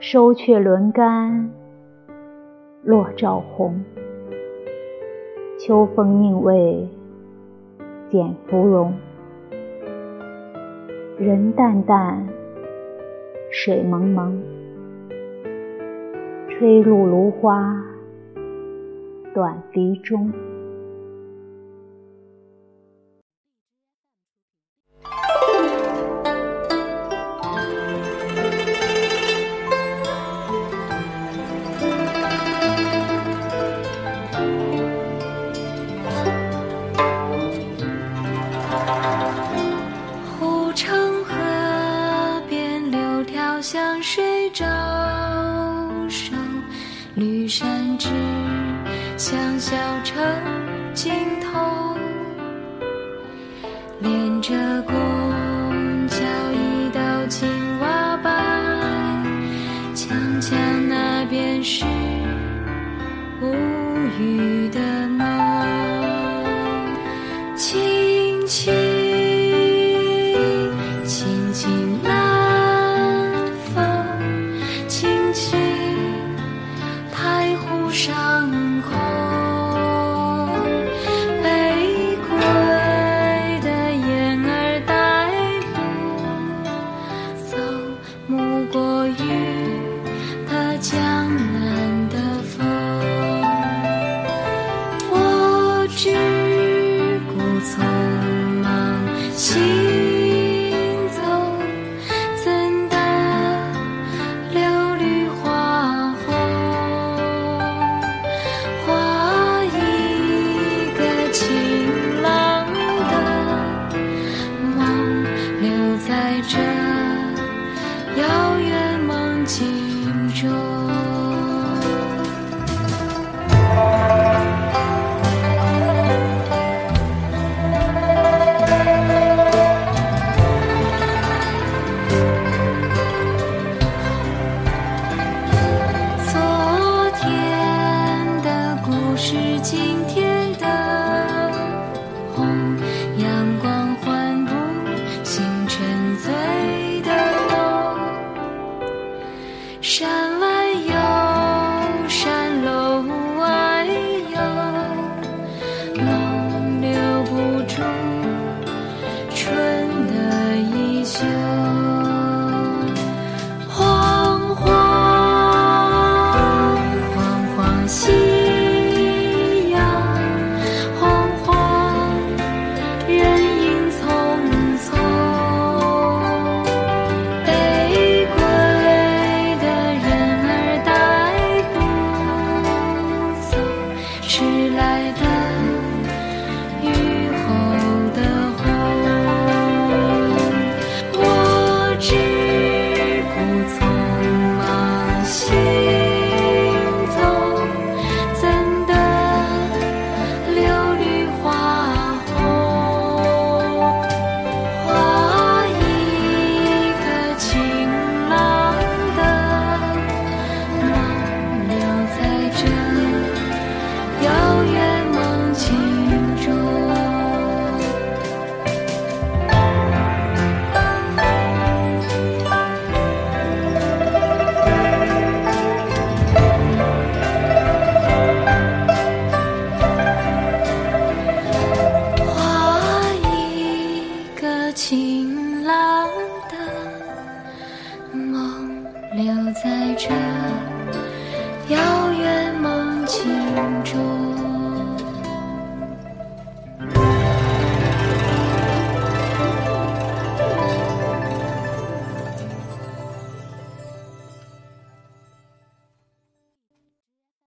收却轮干，落照红。秋风宁为剪芙蓉。人淡淡，水蒙蒙。吹入芦花，短笛中。向水招手，绿山只向小城尽头，连着拱桥一道青瓦白，墙墙那边是。上空，北归的雁儿带不走沐过雨的江南的风，我只顾匆忙。是今天的红，阳光唤不醒沉醉的梦。山外有山，楼外有楼。